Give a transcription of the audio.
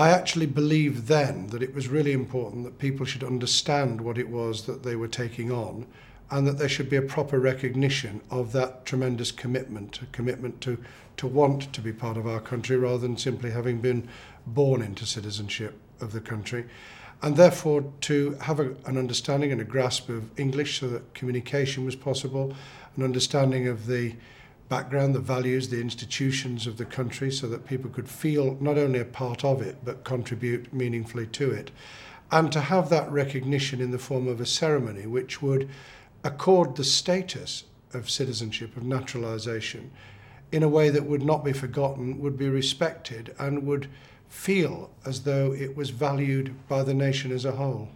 I actually believed then that it was really important that people should understand what it was that they were taking on and that there should be a proper recognition of that tremendous commitment, a commitment to, to want to be part of our country rather than simply having been born into citizenship of the country. And therefore to have a, an understanding and a grasp of English so that communication was possible, an understanding of the background, the values, the institutions of the country so that people could feel not only a part of it but contribute meaningfully to it. And to have that recognition in the form of a ceremony which would accord the status of citizenship, of naturalisation, in a way that would not be forgotten, would be respected, and would feel as though it was valued by the nation as a whole.